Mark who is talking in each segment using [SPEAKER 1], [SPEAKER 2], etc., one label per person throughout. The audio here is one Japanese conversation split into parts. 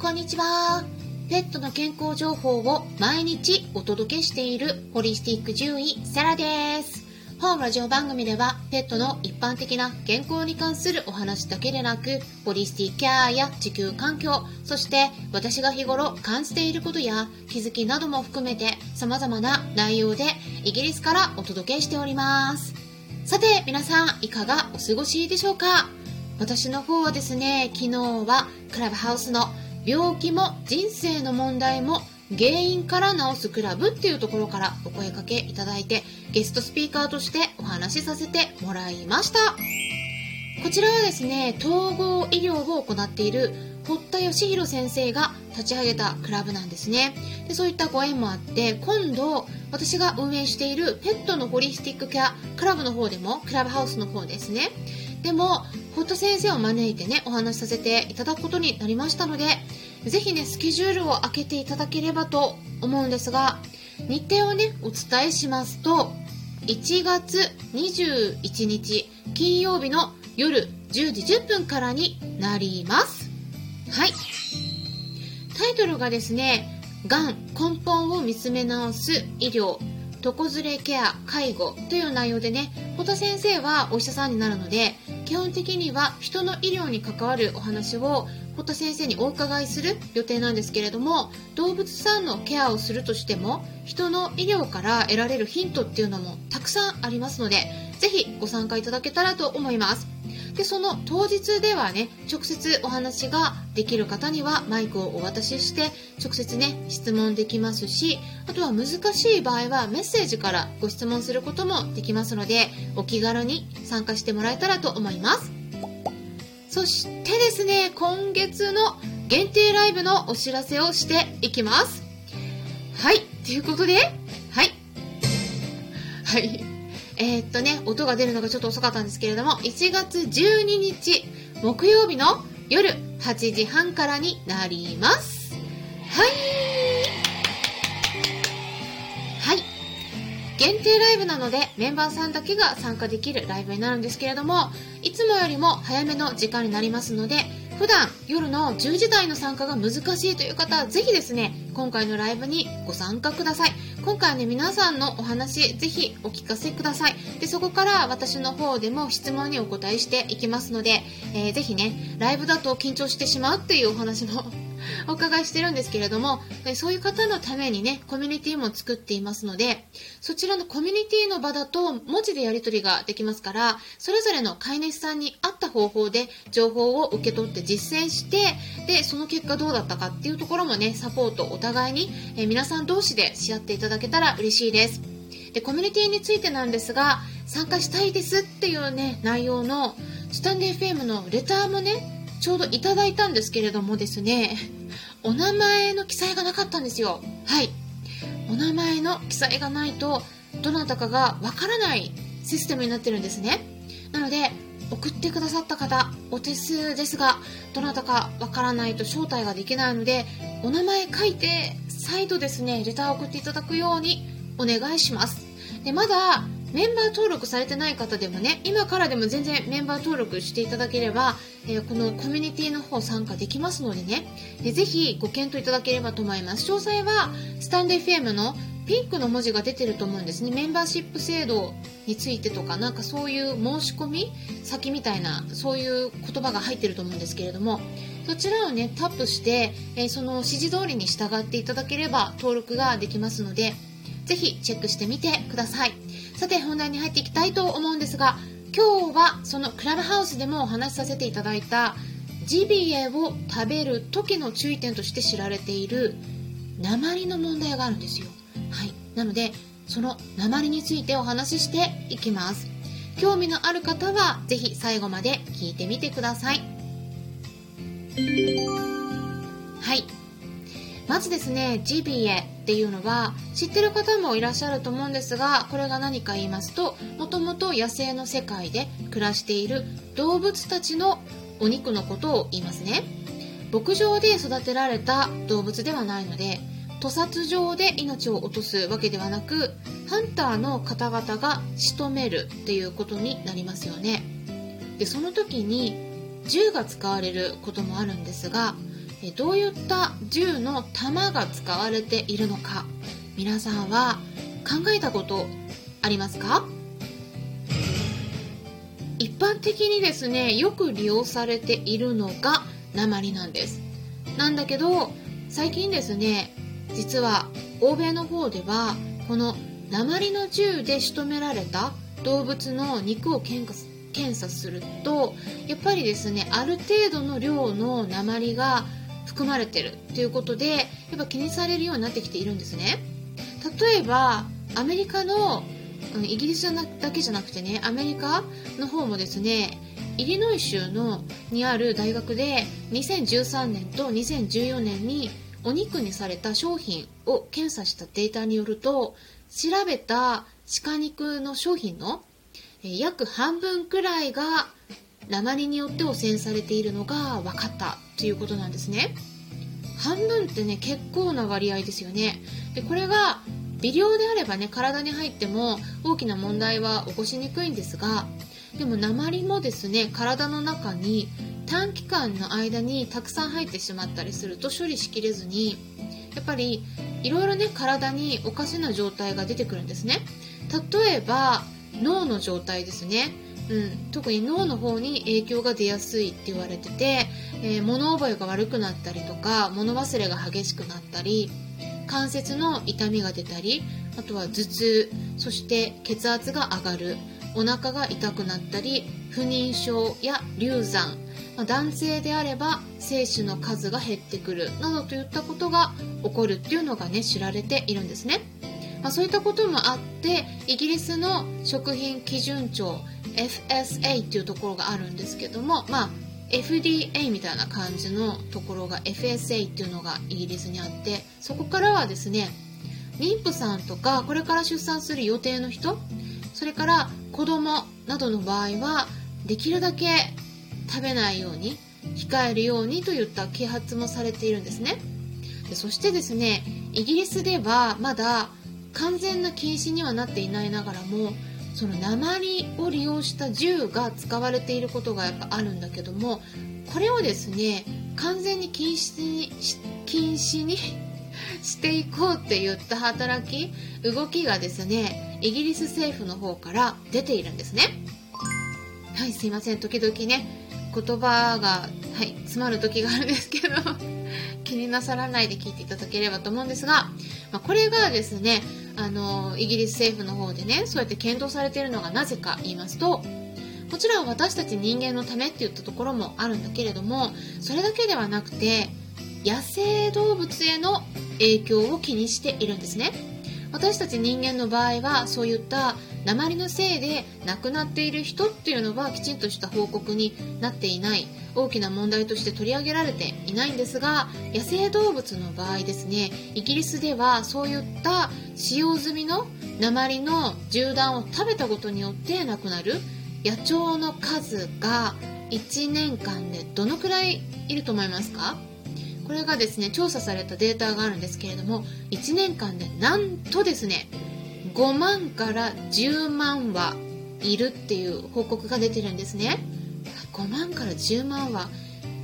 [SPEAKER 1] こんにちは。ペットの健康情報を毎日お届けしているホリスティック獣医セラです。本ラジオ番組ではペットの一般的な健康に関するお話だけでなく、ホリスティックケアや地球環境、そして私が日頃感じていることや気づきなども含めて様々な内容でイギリスからお届けしております。さて皆さんいかがお過ごしでしょうか？私の方はですね、昨日はクラブハウスの病気も人生の問題も原因から治すクラブっていうところからお声かけいただいてゲストスピーカーとしてお話しさせてもらいました。こちらはですね、統合医療を行っている堀田義弘先生が立ち上げたクラブなんですねでそういったご縁もあって今度私が運営しているペットのホリスティックケアクラブの方でもクラブハウスの方ですねでも堀田先生を招いてねお話しさせていただくことになりましたのでぜひねスケジュールを開けていただければと思うんですが日程をねお伝えしますと1月21日金曜日の夜10時10分からになります。はい。タイトルがですねがん根本を見つめ直す医療床ずれケア介護という内容でね堀田先生はお医者さんになるので基本的には人の医療に関わるお話を堀田先生にお伺いする予定なんですけれども動物さんのケアをするとしても人の医療から得られるヒントっていうのもたくさんありますので是非ご参加いただけたらと思います。でその当日ではね直接お話ができる方にはマイクをお渡しして直接ね質問できますしあとは難しい場合はメッセージからご質問することもできますのでお気軽に参加してもらえたらと思います。そしてですね今月の限定ライブのお知らせをしていきます。はいということではい。はい。えー、っとね、音が出るのがちょっと遅かったんですけれども、1月12日木曜日の夜8時半からになります。はい。はい。限定ライブなのでメンバーさんだけが参加できるライブになるんですけれども、いつもよりも早めの時間になりますので、普段夜の10時台の参加が難しいという方はぜひですね今回のライブにご参加ください今回はね皆さんのお話ぜひお聞かせください。でそこから私の方でも質問にお答えしていきますので、えー、ぜひねライブだと緊張してしまうっていうお話もお伺いしてるんですけれども、そういう方のためにね、コミュニティも作っていますので、そちらのコミュニティの場だと文字でやり取りができますから、それぞれの飼い主さんに合った方法で情報を受け取って実践して、で、その結果どうだったかっていうところもね、サポートお互いに、え皆さん同士でし合っていただけたら嬉しいです。で、コミュニティについてなんですが、参加したいですっていうね、内容のスタンデー FM のレターもね、ちょうどいただいたんですけれどもですね、お名前の記載がなかったんですよ。はい。お名前の記載がないと、どなたかがわからないシステムになってるんですね。なので、送ってくださった方、お手数ですが、どなたかわからないと招待ができないので、お名前書いて、再度ですね、レターを送っていただくようにお願いします。で、まだメンバー登録されてない方でもね、今からでも全然メンバー登録していただければ、えー、このコミュニティの方参加できますのでね、でぜひご検討いただければと思います。詳細は、スタンデー FM のピンクの文字が出てると思うんですね。メンバーシップ制度についてとか、なんかそういう申し込み先みたいな、そういう言葉が入ってると思うんですけれども、そちらをね、タップして、えー、その指示通りに従っていただければ登録ができますので、ぜひチェックしてみてください。さて本題に入っていきたいと思うんですが今日はそのクラブハウスでもお話しさせていただいたジビエを食べる時の注意点として知られている鉛の問題があるんですよ。はい。なのでその鉛についてお話ししていきます。興味のある方は是非最後まで聞いてみてください。はい。まずですねジビエ。っていうのは知ってる方もいらっしゃると思うんですがこれが何か言いますともともと野生の世界で暮らしている動物たちのお肉のことを言いますね。牧場で育てられた動物ではないので屠殺場で命を落とすわけではなくハンターの方々が仕留めるっていうことになりますよね。でその時に銃が使われることもあるんですがどういった銃の弾が使われているのか皆さんは考えたことありますか？一般的にですねよく利用されているのが鉛なんです。なんだけど最近ですね実は欧米の方ではこの鉛の銃で仕留められた動物の肉を検査検査するとやっぱりですねある程度の量の鉛が含まれてるということでやっぱ気にされるようになってきているんですね。例えばアメリカのイギリスだけじゃなくてねアメリカの方もですねイリノイ州のにある大学で2013年と2014年にお肉にされた商品を検査したデータによると調べた鹿肉の商品の約半分くらいが鉛によって汚染されているのが分かった。ということなんですね。半分ってね結構な割合ですよね。でこれが微量であればね体に入っても大きな問題は起こしにくいんですがでも鉛もですね体の中に短期間の間にたくさん入ってしまったりすると処理しきれずにやっぱりいろいろね体におかしな状態が出てくるんですね。例えば脳の状態ですね、うん、特に脳の方に影響が出やすいって言われてて、えー、物覚えが悪くなったりとか物忘れが激しくなったり関節の痛みが出たりあとは頭痛そして血圧が上がるお腹が痛くなったり不妊症や流産男性であれば精子の数が減ってくるなどといったことが起こるっていうのがね知られているんですね。まあ、そういったこともあってイギリスの食品基準庁 FSA っていうところがあるんですけども、まあ、FDA みたいな感じのところが FSA っていうのがイギリスにあってそこからはですね妊婦さんとかこれから出産する予定の人それから子供などの場合はできるだけ食べないように控えるようにといった啓発もされているんですね。でそしてですねイギリスではまだ完全な禁止にはなっていないながらもその鉛を利用した銃が使われていることがやっぱあるんだけどもこれをですね完全に禁止に禁止に していこうって言った働き動きがですねイギリス政府の方から出ているんですね。はいすいません。時々ね言葉が、はい、詰まる時があるんですけど 気になさらないで聞いていただければと思うんですが、まあ、これがですねあのイギリス政府の方でねそうやって検討されているのがなぜか言いますともちろん私たち人間のためって言ったところもあるんだけれどもそれだけではなくて野生動物への影響を気にしているんですね。私たち人間の場合はそういった鉛のせいで亡くなっている人っていうのはきちんとした報告になっていない。大きな問題として取り上げられていないんですが野生動物の場合ですねイギリスではそういった使用済みの鉛の銃弾を食べたことによって亡くなる野鳥の数が1年間でどのくらいいると思いますか？これがですね調査されたデータがあるんですけれども1年間でなんとですね5万から10万はいるっていう報告が出てるんですね。5万から10万は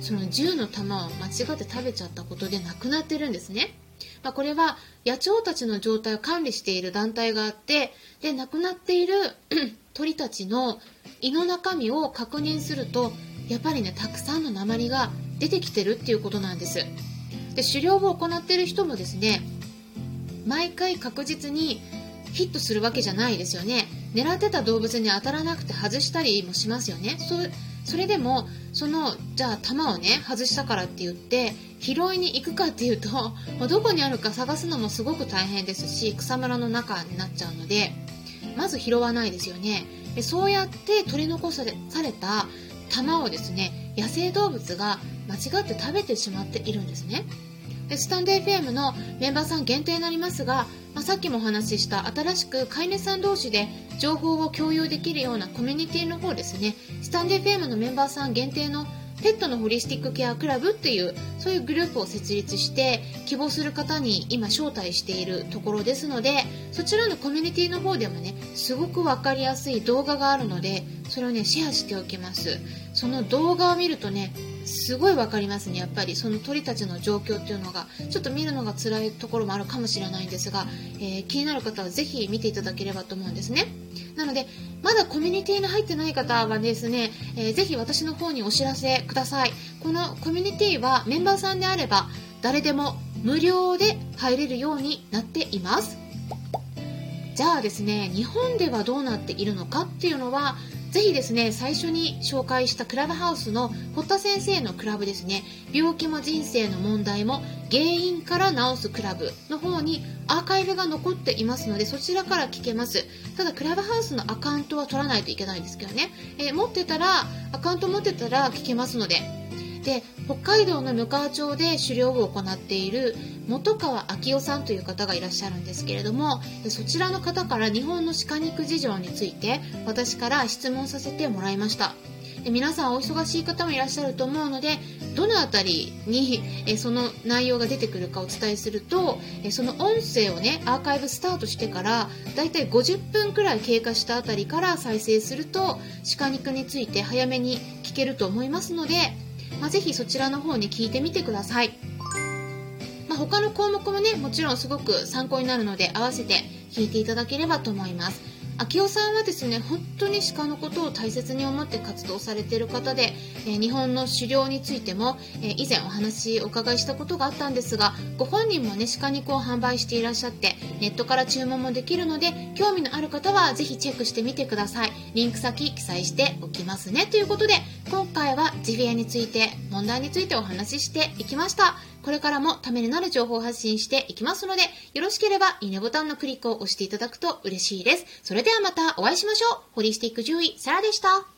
[SPEAKER 1] その銃の弾を間違って食べちゃったことで亡くなってるんですね、まあ、これは野鳥たちの状態を管理している団体があってで亡くなっている 鳥たちの胃の中身を確認するとやっぱりねたくさんの鉛が出てきてるっていうことなんです。で狩猟を行っている人もですね毎回確実にヒットするわけじゃないですよね。狙ってた動物に当たらなくて外したりもしますよね。それでもそのじゃあ弾をね外したからって言って拾いに行くかっていうとどこにあるか探すのもすごく大変ですし草むらの中になっちゃうのでまず拾わないですよね。でそうやって取り残されされた弾をですね野生動物が間違って食べてしまっているんですね。でスタンデー FM のメンバーさん限定になりますが、まあ、さっきもお話しした新しく飼い主さん同士で情報を共有できるようなコミュニティの方ですね。スタンデー FM のメンバーさん限定のペットのホリスティックケアクラブっていうそういうグループを設立して希望する方に今招待しているところですのでそちらのコミュニティの方でもねすごく分かりやすい動画があるのでそれをねシェアしておきます。その動画を見るとねすごいわかりますね。やっぱりその鳥たちの状況っていうのがちょっと見るのが辛いところもあるかもしれないんですが、えー、気になる方はぜひ見ていただければと思うんですね。なのでまだコミュニティに入ってない方はですね、えー、ぜひ私の方にお知らせください。このコミュニティはメンバーさんであれば誰でも無料で入れるようになっています。じゃあですね日本ではどうなっているのかっていうのはぜひですね最初に紹介したクラブハウスの堀田先生のクラブですね。病気も人生の問題も原因から治すクラブの方にアーカイブが残っていますのでそちらから聞けます。ただクラブハウスのアカウントは取らないといけないんですけどね、えー、持ってたらアカウント持ってたら聞けますので。で北海道のむかわ町で狩猟を行っている本川昭夫さんという方がいらっしゃるんですけれどもそちらの方から日本の鹿肉事情について私から質問させてもらいました。で皆さんお忙しい方もいらっしゃると思うのでどの辺りにえその内容が出てくるかお伝えするとえその音声をねアーカイブスタートしてからだいたい50分くらい経過したあたりから再生すると鹿肉について早めに聞けると思いますのでまあ、ぜひそちらの方に聞いてみてください。まあ、他の項目もね、もちろんすごく参考になるので、合わせて聞いていただければと思います。秋夫さんはですね本当に鹿のことを大切に思って活動されている方で、え、日本の狩猟についても、え、以前お話お伺いしたことがあったんですがご本人もね鹿肉を販売していらっしゃってネットから注文もできるので興味のある方はぜひチェックしてみてくださいリンク先記載しておきますねということで今回はジビエについて問題についてお話ししていきましたこれからもためになる情報を発信していきますので、よろしければいいねボタンのクリックを押していただくと嬉しいです。それではまたお会いしましょう。ホリスティック獣医、サラでした。